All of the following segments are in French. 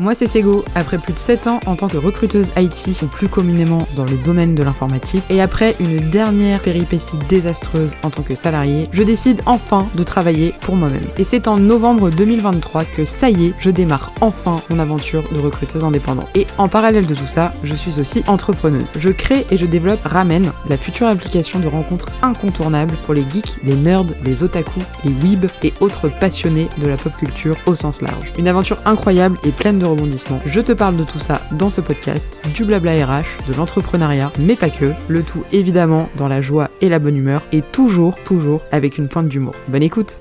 Moi c'est Sego, après plus de 7 ans en tant que recruteuse IT, plus communément dans le domaine de l'informatique, et après une dernière péripétie désastreuse en tant que salarié, je décide enfin de travailler pour moi-même. Et c'est en novembre 2023 que ça y est, je démarre enfin mon aventure de recruteuse indépendante. Et en parallèle de tout ça, je suis aussi entrepreneuse. Je crée et je développe Ramen, la future application de rencontres incontournable pour les geeks, les nerds, les otaku, les weebs et autres passionnés de la pop culture au sens large. Une aventure incroyable et pleine de Je te parle de tout ça dans ce podcast, du blabla RH, de l'entrepreneuriat, mais pas que. Le tout évidemment dans la joie et la bonne humeur et toujours, toujours avec une pointe d'humour. Bonne écoute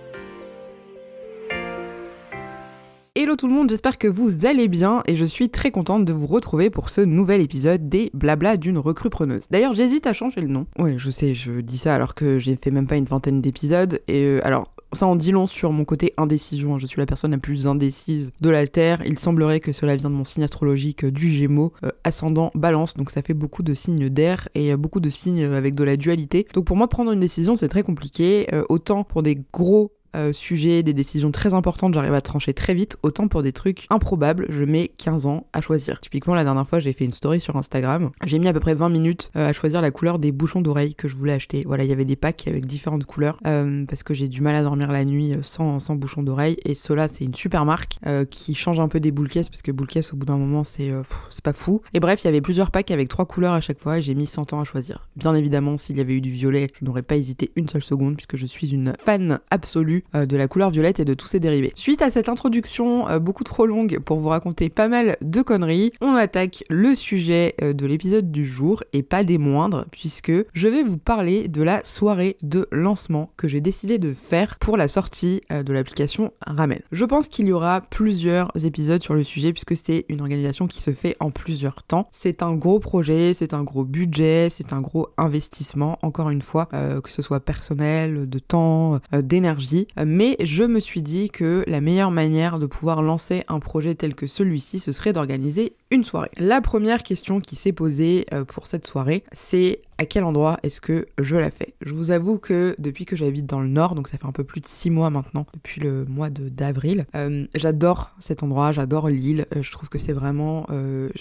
Hello tout le monde, j'espère que vous allez bien et je suis très contente de vous retrouver pour ce nouvel épisode des Blabla d'une recrue preneuse. D'ailleurs, j'hésite à changer le nom. Ouais, je sais, je dis ça alors que j'ai fait même pas une vingtaine d'épisodes et euh, alors ça en dit long sur mon côté indécision. Je suis la personne la plus indécise de la Terre. Il semblerait que cela vient de mon signe astrologique du Gémeaux, euh, ascendant Balance. Donc ça fait beaucoup de signes d'air et euh, beaucoup de signes avec de la dualité. Donc pour moi, prendre une décision, c'est très compliqué. autant pour des gros euh, sujet, des décisions très importantes, j'arrive à trancher très vite, autant pour des trucs improbables, je mets 15 ans à choisir. Typiquement, la dernière fois, j'ai fait une story sur Instagram, j'ai mis à peu près 20 minutes euh, à choisir la couleur des bouchons d'oreilles que je voulais acheter. Voilà, il y avait des packs avec différentes couleurs, euh, parce que j'ai du mal à dormir la nuit sans, sans bouchons d'oreilles, et cela, c'est une super marque qui change un peu des boules parce que boules au bout d'un moment, c'est c'est pas fou. Et bref, il y avait plusieurs packs avec trois couleurs à chaque fois, et j'ai mis 100 ans à choisir. Bien évidemment, s'il y avait eu du violet, je n'aurais pas hésité une seule seconde, puisque je suis une fan absolue de la couleur violette et de tous ses dérivés. Suite à cette introduction euh, beaucoup trop longue pour vous raconter pas mal de conneries, on attaque le sujet euh, de l'épisode du jour et pas des moindres puisque je vais vous parler de la soirée de lancement que j'ai décidé de faire pour la sortie euh, de l'application Ramen. Je pense qu'il y aura plusieurs épisodes sur le sujet puisque c'est une organisation qui se fait en plusieurs temps. C'est un gros projet, c'est un gros budget, c'est un gros investissement, encore une fois, que ce soit personnel, de temps, d'énergie, mais je me suis dit que la meilleure manière de pouvoir lancer un projet tel que celui-ci, ce serait d'organiser une soirée. La première question qui s'est posée euh, pour cette soirée, c'est à quel endroit est-ce que je la fais Je vous avoue que depuis que j'habite dans le nord, donc ça fait un peu plus de 6 mois maintenant, depuis le mois d'avril, euh, j'adore cet endroit, j'adore l'île, euh, je trouve que c'est vraiment...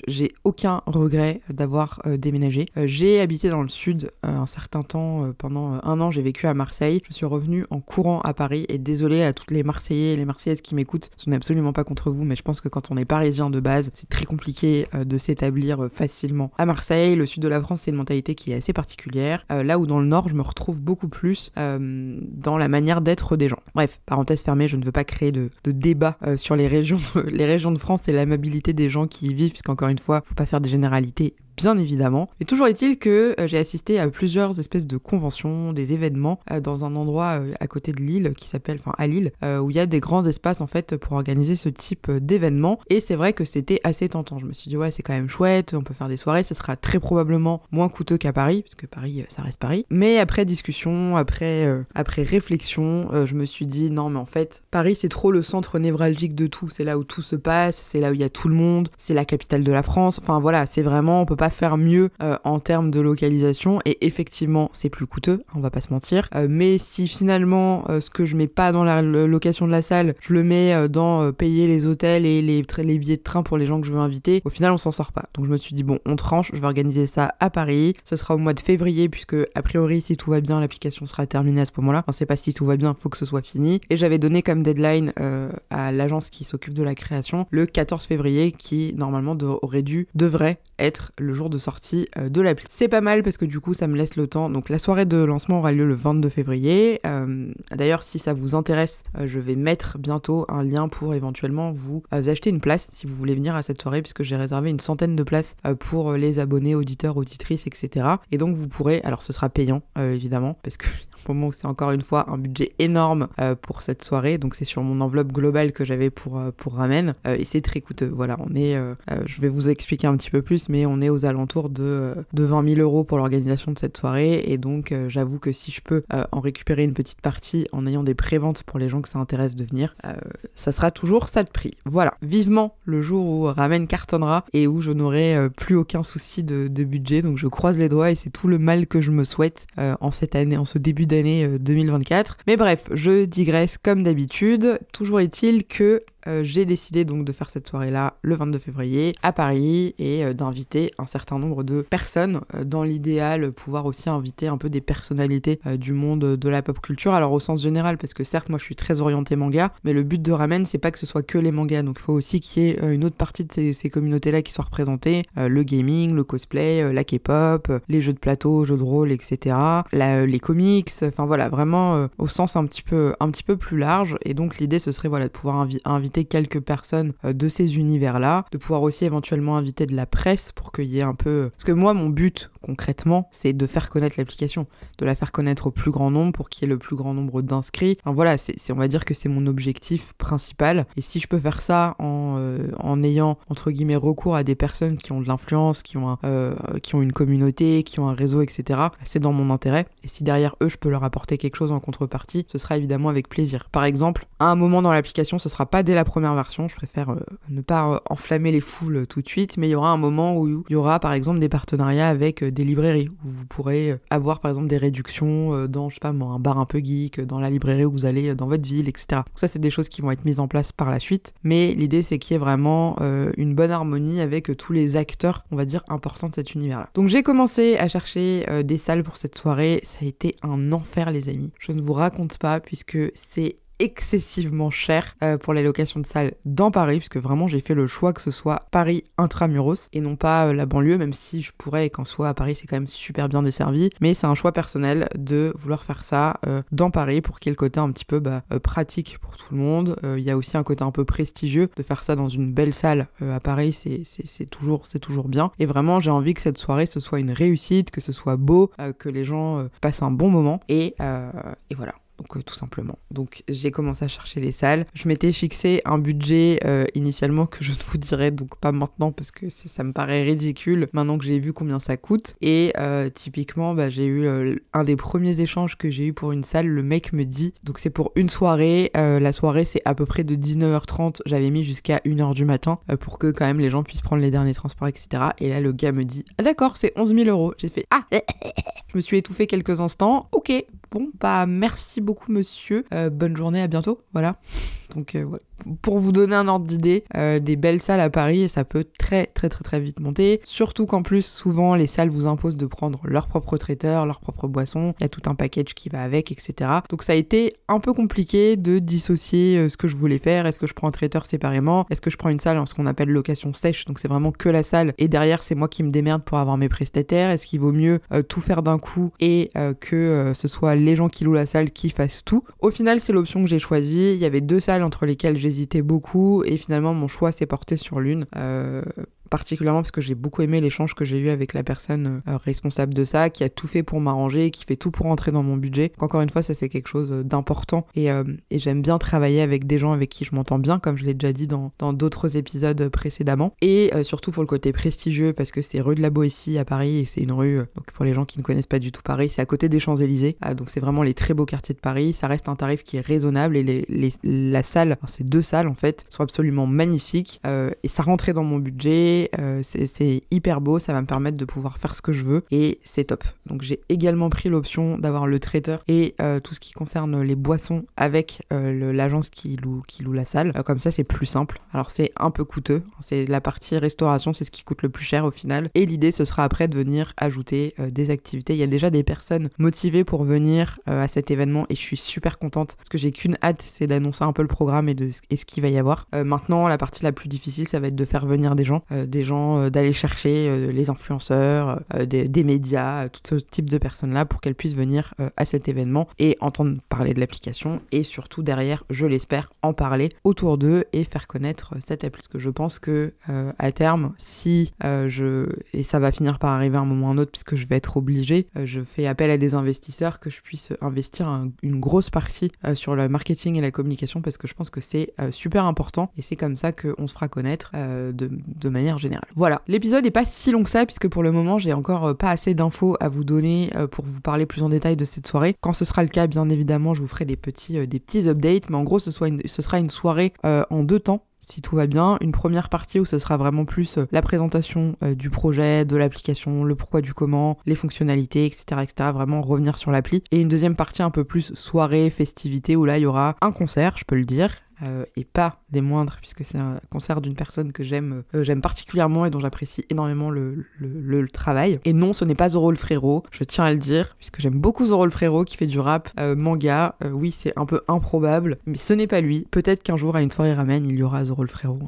j'ai aucun regret d'avoir déménagé. j'ai habité dans le sud un certain temps, pendant un an j'ai vécu à Marseille, je suis revenue en courant à Paris et désolé à toutes les Marseillais et les Marseillaises qui m'écoutent, ce n'est absolument pas contre vous, mais je pense que quand on est parisien de base, c'est très compliqué euh, de s'établir euh, facilement à Marseille. Le sud de la France, c'est une mentalité qui est assez particulière. Euh, là où dans le nord, je me retrouve beaucoup plus dans la manière d'être des gens. Bref, parenthèse fermée, je ne veux pas créer de, débat sur les régions, de, les régions de France et l'amabilité des gens qui y vivent, puisqu'encore une fois, faut pas faire des généralités bien évidemment. Mais toujours est-il que euh, j'ai assisté à plusieurs espèces de conventions, des événements euh, dans un endroit euh, à côté de Lille qui s'appelle, enfin à Lille, où il y a des grands espaces en fait pour organiser ce type d'événements. Et c'est vrai que c'était assez tentant. Je me suis dit ouais c'est quand même chouette, on peut faire des soirées, ce sera très probablement moins coûteux qu'à Paris, parce que Paris ça reste Paris. Mais après discussion, après, après réflexion, je me suis dit non mais en fait Paris c'est trop le centre névralgique de tout, c'est là où tout se passe, c'est là où il y a tout le monde, c'est la capitale de la France, enfin voilà, c'est vraiment, on peut pas faire mieux euh, en termes de localisation et effectivement c'est plus coûteux, on va pas se mentir. Euh, mais si finalement euh, ce que je mets pas dans la location de la salle, je le mets dans payer les hôtels et les, les billets de train pour les gens que je veux inviter, au final on s'en sort pas. Donc je me suis dit bon on tranche, je vais organiser ça à Paris, ce sera au mois de février puisque a priori si tout va bien l'application sera terminée à ce moment-là. Enfin c'est pas si tout va bien, faut que ce soit fini. Et j'avais donné comme deadline à l'agence qui s'occupe de la création le 14 février qui normalement aurait dû, devrait être le jour de sortie euh, de l'appli. C'est pas mal parce que du coup ça me laisse le temps. Donc la soirée de lancement aura lieu le 22 février. Euh, d'ailleurs si ça vous intéresse, euh, je vais mettre bientôt un lien pour éventuellement vous acheter une place si vous voulez venir à cette soirée puisque j'ai réservé une centaine de places pour les abonnés, auditeurs, auditrices, etc. Et donc vous pourrez, alors ce sera payant évidemment parce que moment où c'est encore une fois un budget énorme pour cette soirée. Donc c'est sur mon enveloppe globale que j'avais pour, pour Ramen. Et c'est très coûteux. Voilà, on est. je vais vous expliquer un petit peu plus, mais on est aux alentours de, de 20 000 euros pour l'organisation de cette soirée. Et donc, j'avoue que si je peux en récupérer une petite partie en ayant des préventes pour les gens que ça intéresse de venir, ça sera toujours ça de prix. Voilà, vivement le jour où Ramen cartonnera et où je n'aurai plus aucun souci de, budget. Donc, je croise les doigts et c'est tout le mal que je me souhaite en cette année, en ce début d'année 2024. Mais bref, je digresse comme d'habitude. Toujours est-il que euh, j'ai décidé donc de faire cette soirée-là le 22 février à Paris et euh, d'inviter un certain nombre de personnes. Euh, dans l'idéal, pouvoir aussi inviter un peu des personnalités du monde de la pop culture. Alors au sens général, parce que certes, moi je suis très orienté manga, mais le but de Ramen, c'est pas que ce soit que les mangas. Donc il faut aussi qu'il y ait une autre partie de ces, communautés-là qui soient représentées. le gaming, le cosplay, la K-pop, les jeux de plateau, jeux de rôle, etc. les comics, enfin voilà, vraiment au sens un petit peu, un petit peu plus large. Et donc l'idée, ce serait voilà, de pouvoir inviter quelques personnes euh, de ces univers-là, de pouvoir aussi éventuellement inviter de la presse pour qu'il y ait un peu... Parce que moi, mon but concrètement, c'est de faire connaître l'application, de la faire connaître au plus grand nombre pour qu'il y ait le plus grand nombre d'inscrits. Enfin voilà, c'est, on va dire que c'est mon objectif principal. Et si je peux faire ça en, euh, en ayant, entre guillemets, recours à des personnes qui ont de l'influence, qui, ont euh, qui ont une communauté, qui ont un réseau, etc., c'est dans mon intérêt. Et si derrière eux, je peux leur apporter quelque chose en contrepartie, ce sera évidemment avec plaisir. Par exemple, à un moment dans l'application, ce sera pas dès la première version, je préfère euh, ne pas enflammer les foules tout de suite, mais il y aura un moment où il y aura par exemple des partenariats avec des librairies où vous pourrez euh, avoir par exemple des réductions euh, dans, je sais pas un bar un peu geek, dans la librairie où vous allez dans votre ville, etc. Ça, c'est des choses qui vont être mises en place par la suite. Mais l'idée, c'est qu'il y ait vraiment une bonne harmonie avec tous les acteurs, on va dire, importants de cet univers-là. Donc j'ai commencé à chercher des salles pour cette soirée. Ça a été un enfer, les amis. Je ne vous raconte pas puisque c'est excessivement cher euh, pour les locations de salles dans Paris, puisque vraiment j'ai fait le choix que ce soit Paris intramuros et non pas euh, la banlieue, même si je pourrais qu'en soit à Paris c'est quand même super bien desservi, mais c'est un choix personnel de vouloir faire ça euh, dans Paris pour qu'il y ait le côté un petit peu bah, pratique pour tout le monde. Il y a aussi un côté un peu prestigieux de faire ça dans une belle salle à Paris, c'est toujours, toujours bien. Et vraiment j'ai envie que cette soirée ce soit une réussite, que ce soit beau, que les gens passent un bon moment et, et voilà donc euh, tout simplement. Donc j'ai commencé à chercher les salles. Je m'étais fixé un budget euh, initialement que je ne vous dirai donc pas maintenant parce que ça me paraît ridicule maintenant que j'ai vu combien ça coûte. Et euh, typiquement, bah, j'ai eu un des premiers échanges que j'ai eu pour une salle. Le mec me dit, donc c'est pour une soirée. la soirée c'est à peu près de 19h30. J'avais mis jusqu'à 1h du matin pour que quand même les gens puissent prendre les derniers transports, etc. Et là le gars me dit, ah, d'accord, c'est 11 000 euros. J'ai fait, ah, je me suis étouffé quelques instants. Ok, bon, bah merci beaucoup monsieur. Euh, bonne journée, à bientôt. Voilà. Donc euh, pour vous donner un ordre d'idée, euh, des belles salles à Paris, ça peut très très très très vite monter. Surtout qu'en plus, souvent, les salles vous imposent de prendre leur propre traiteur, leur propre boisson. Il y a tout un package qui va avec, etc. Donc ça a été un peu compliqué de dissocier euh, ce que je voulais faire. Est-ce que je prends un traiteur séparément? Est-ce que je prends une salle en ce qu'on appelle location sèche? Donc c'est vraiment que la salle. Et derrière, c'est moi qui me démerde pour avoir mes prestataires. Est-ce qu'il vaut mieux tout faire d'un coup et que ce soit les gens qui louent la salle qui fassent tout? Au final, c'est l'option que j'ai choisie. Il y avait deux salles entre lesquelles j'hésitais beaucoup et finalement mon choix s'est porté sur l'une. Euh, particulièrement parce que j'ai beaucoup aimé l'échange que j'ai eu avec la personne euh, responsable de ça, qui a tout fait pour m'arranger, qui fait tout pour entrer dans mon budget. Encore une fois, ça c'est quelque chose euh, d'important et, euh, et j'aime bien travailler avec des gens avec qui je m'entends bien, comme je l'ai déjà dit dans d'autres épisodes précédemment. Et surtout pour le côté prestigieux, parce que c'est rue de la Boétie à Paris et c'est une rue, donc pour les gens qui ne connaissent pas du tout Paris, c'est à côté des Champs-Élysées, ah, donc c'est vraiment les très beaux quartiers de Paris. Ça reste un tarif qui est raisonnable et les, la salle, ces deux salles en fait, sont absolument magnifiques et ça rentrait dans mon budget euh, c'est hyper beau, ça va me permettre de pouvoir faire ce que je veux et c'est top. Donc j'ai également pris l'option d'avoir le traiteur et euh, tout ce qui concerne les boissons avec euh, l'agence qui loue, qui loue la salle. comme ça c'est plus simple. Alors c'est un peu coûteux, c'est la partie restauration, c'est ce qui coûte le plus cher au final. Et l'idée ce sera après de venir ajouter des activités. Il y a déjà des personnes motivées pour venir à cet événement et je suis super contente parce que j'ai qu'une hâte, c'est d'annoncer un peu le programme et, de, et ce qu'il va y avoir. maintenant la partie la plus difficile ça va être de faire venir des gens, des gens, euh, d'aller chercher euh, les influenceurs, euh, des, médias, tout ce type de personnes-là pour qu'elles puissent venir à cet événement et entendre parler de l'application et surtout derrière, je l'espère, en parler autour d'eux et faire connaître cette appli. Parce que je pense que à terme, si je et ça va finir par arriver un moment ou un autre puisque je vais être obligé, je fais appel à des investisseurs que je puisse investir une grosse partie sur le marketing et la communication parce que je pense que c'est super important et c'est comme ça qu'on se fera connaître de manière Voilà, l'épisode est pas si long que ça puisque pour le moment j'ai encore pas assez d'infos à vous donner pour vous parler plus en détail de cette soirée. Quand ce sera le cas, bien évidemment, je vous ferai des petits, des petits updates, mais en gros ce, soit ce sera une soirée en deux temps si tout va bien, une première partie où ce sera vraiment plus euh, la présentation euh, du projet, de l'application, le pourquoi du comment, les fonctionnalités, etc., etc. Vraiment revenir sur l'appli. Et une deuxième partie un peu plus soirée, festivité, où là il y aura un concert, je peux le dire, euh, et pas des moindres, puisque c'est un concert d'une personne que j'aime euh, j'aime particulièrement et dont j'apprécie énormément le, le, travail. Et non, ce n'est pas Zoro le frérot, je tiens à le dire, puisque j'aime beaucoup Zoro le frérot qui fait du rap euh, manga. oui, c'est un peu improbable, mais ce n'est pas lui. Peut-être qu'un jour à une soirée ramen, il y aura Zoro le frérot.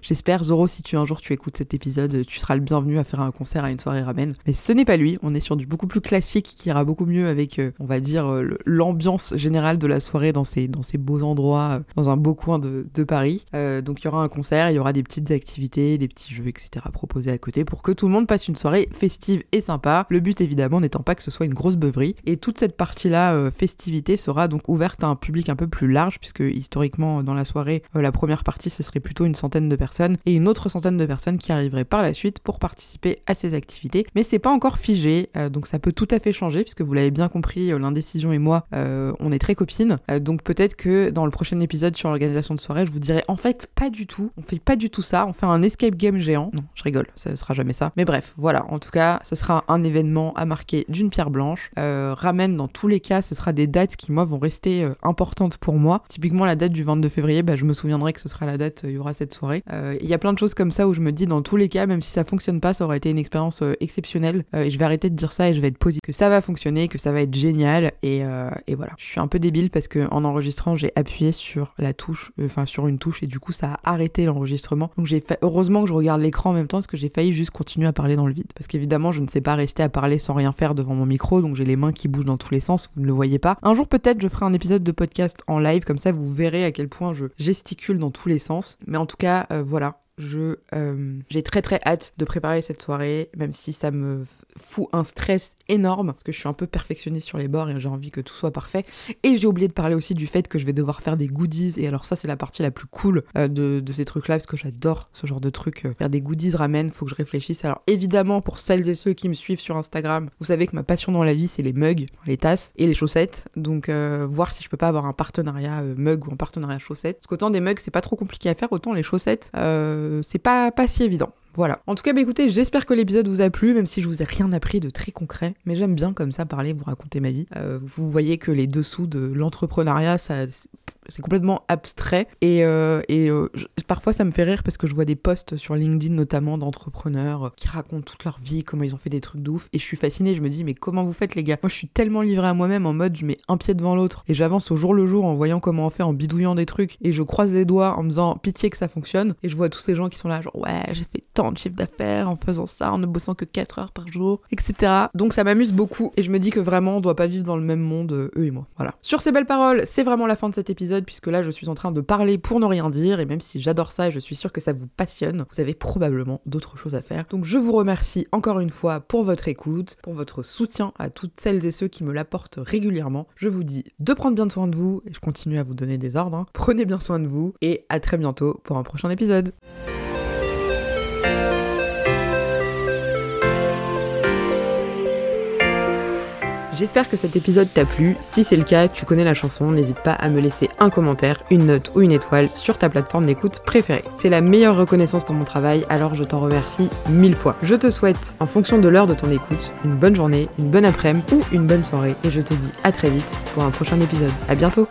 J'espère, je, Zoro, si tu un jour tu écoutes cet épisode, tu seras le bienvenu à faire un concert à une soirée ramen. Mais ce n'est pas lui, on est sur du beaucoup plus classique qui ira beaucoup mieux avec, on va dire, l'ambiance générale de la soirée dans ces, dans ces beaux endroits, dans un beau coin de, Paris. Euh, donc il y aura un concert, il y aura des petites activités, des petits jeux, etc. proposés à côté pour que tout le monde passe une soirée festive et sympa. Le but évidemment n'étant pas que ce soit une grosse beuverie. Et toute cette partie-là, euh, festivité, sera donc ouverte à un public un peu plus large puisque historiquement dans la soirée, euh, la première partie ce serait plutôt une centaine de personnes et une autre centaine de personnes qui arriveraient par la suite pour participer à ces activités. Mais c'est pas encore figé, donc ça peut tout à fait changer puisque vous l'avez bien compris, l'indécision et moi, on est très copines. donc peut-être que dans le prochain épisode l'organisation de soirée, je vous dirais en fait pas du tout. On fait pas du tout ça. On fait un escape game géant. Non, je rigole, ça sera jamais ça. Mais bref, voilà. En tout cas, ce sera un événement à marquer d'une pierre blanche. Euh, ramène dans tous les cas, ce sera des dates qui moi vont rester euh, importantes pour moi. Typiquement la date du 22 février, bah, je me souviendrai que ce sera la date, euh, il y aura cette soirée. Il y a plein de choses comme ça où je me dis dans tous les cas, même si ça fonctionne pas, ça aurait été une expérience exceptionnelle. et je vais arrêter de dire ça et je vais être positif que ça va fonctionner, que ça va être génial. Et, et voilà. Je suis un peu débile parce que en enregistrant, j'ai appuyé sur la touche enfin sur une touche et du coup ça a arrêté l'enregistrement. Donc j'ai fait heureusement que je regarde l'écran en même temps parce que j'ai failli juste continuer à parler dans le vide. Parce qu'évidemment je ne sais pas rester à parler sans rien faire devant mon micro, donc j'ai les mains qui bougent dans tous les sens, vous ne le voyez pas. Un jour peut-être je ferai un épisode de podcast en live, comme ça vous verrez à quel point je gesticule dans tous les sens. Mais en tout cas, euh, voilà, je euh, j'ai très très hâte de préparer cette soirée, même si ça me fout un stress énorme, parce que je suis un peu perfectionniste sur les bords et j'ai envie que tout soit parfait. Et j'ai oublié de parler aussi du fait que je vais devoir faire des goodies, et alors ça c'est la partie la plus cool euh, de, de, ces trucs-là, parce que j'adore ce genre de trucs. Euh, faire des goodies ramène, faut que je réfléchisse. Alors évidemment, pour celles et ceux qui me suivent sur Instagram, vous savez que ma passion dans la vie c'est les mugs, les tasses et les chaussettes, donc voir si je peux pas avoir un partenariat mug ou un partenariat chaussettes. Parce qu'autant des mugs c'est pas trop compliqué à faire, autant les chaussettes euh, c'est pas, pas si évident. Voilà. En tout cas, bah écoutez, j'espère que l'épisode vous a plu, même si je vous ai rien appris de très concret. Mais j'aime bien comme ça parler, vous raconter ma vie. Euh, vous voyez que les dessous de l'entrepreneuriat, ça, c'est complètement abstrait et, euh, et euh, parfois ça me fait rire parce que je vois des posts sur LinkedIn notamment d'entrepreneurs qui racontent toute leur vie, comment ils ont fait des trucs de ouf et je suis fascinée, je me dis mais comment vous faites les gars? Moi je suis tellement livrée à moi-même en mode je mets un pied devant l'autre et j'avance au jour le jour en voyant comment on fait, en bidouillant des trucs et je croise les doigts en me disant pitié que ça fonctionne et je vois tous ces gens qui sont là genre ouais j'ai fait tant de chiffre d'affaires en faisant ça, en ne bossant que 4 heures par jour, etc. Donc ça m'amuse beaucoup et je me dis que vraiment on doit pas vivre dans le même monde eux et moi. Voilà. Sur ces belles paroles, c'est vraiment la fin de cet puisque là je suis en train de parler pour ne rien dire et même si j'adore ça et je suis sûre que ça vous passionne, vous avez probablement d'autres choses à faire. Donc je vous remercie encore une fois pour votre écoute, pour votre soutien à toutes celles et ceux qui me l'apportent régulièrement. Je vous dis de prendre bien soin de vous et je continue à vous donner des ordres. Hein. Prenez bien soin de vous et à très bientôt pour un prochain épisode. J'espère que cet épisode t'a plu. Si c'est le cas, tu connais la chanson, n'hésite pas à me laisser un commentaire, une note ou une étoile sur ta plateforme d'écoute préférée. C'est la meilleure reconnaissance pour mon travail, alors je t'en remercie mille fois. Je te souhaite, en fonction de l'heure de ton écoute, une bonne journée, une bonne après-midi ou une bonne soirée et je te dis à très vite pour un prochain épisode. À bientôt